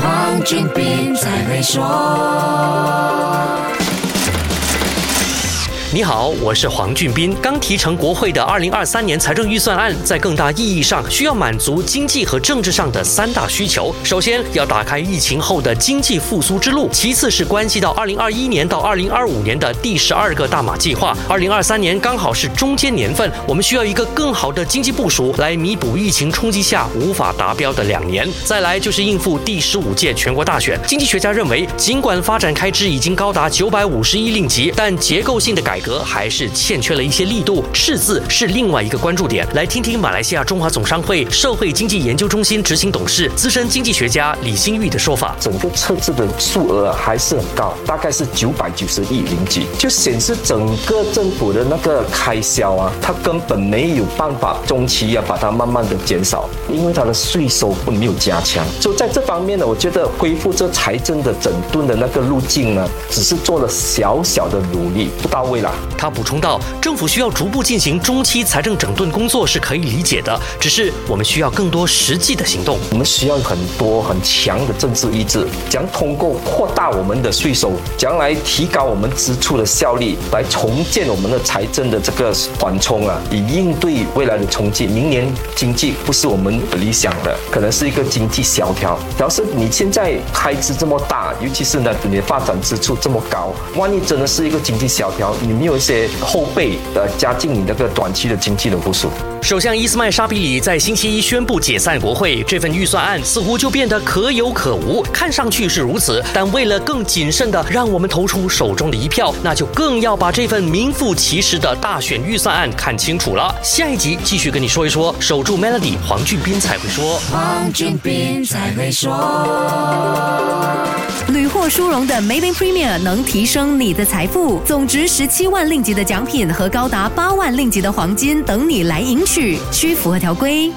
黄俊斌才会说。你好，我是黄俊斌。刚提成国会的二零二三年财政预算案，在更大意义上需要满足经济和政治上的三大需求。首先，要打开疫情后的经济复苏之路；其次是关系到二零二一年到二零二五年的第十二个大马计划。二零二三年刚好是中间年份，我们需要一个更好的经济部署来弥补疫情冲击下无法达标的两年。再来就是应付第十五届全国大选。经济学家认为，尽管发展开支已经高达九百五十亿令吉，但结构性的改革还是欠缺了一些力度，赤字是另外一个关注点。来听听马来西亚中华总商会社会经济研究中心执行董事、资深经济学家李新玉的说法。整个赤字的数额还是很高，大概是九百九十亿零几，就显示整个政府的那个开销啊，它根本没有办法中期要把它慢慢的减少，因为它的税收没有加强。就在这方面呢，我觉得恢复这财政的整顿的那个路径呢，只是做了小小的努力，不到位他补充道：“政府需要逐步进行中期财政整顿工作是可以理解的，只是我们需要更多实际的行动。我们需要很多很强的政治意志，将通过扩大我们的税收，将来提高我们支出的效率，来重建我们的财政的这个缓冲啊，以应对未来的冲击。明年经济不是我们理想的，可能是一个经济萧条。要是你现在开支这么大，尤其是呢你的发展支出这么高，万一真的是一个经济萧条，你没有一些后备呃加进你那个短期的经济的复苏。首相伊斯麦沙比里在星期一宣布解散国会，这份预算案似乎就变得可有可无。看上去是如此，但为了更谨慎的让我们投出手中的一票，那就更要把这份名副其实的大选预算案看清楚了。下一集继续跟你说一说，守住 Melody，黄俊斌才会说。黄俊斌才会说。屡获殊荣的 Maybank Premier 能提升你的财富，总值十七万令吉的奖品和高达八万令吉的黄金等你来赢取，需符合条规。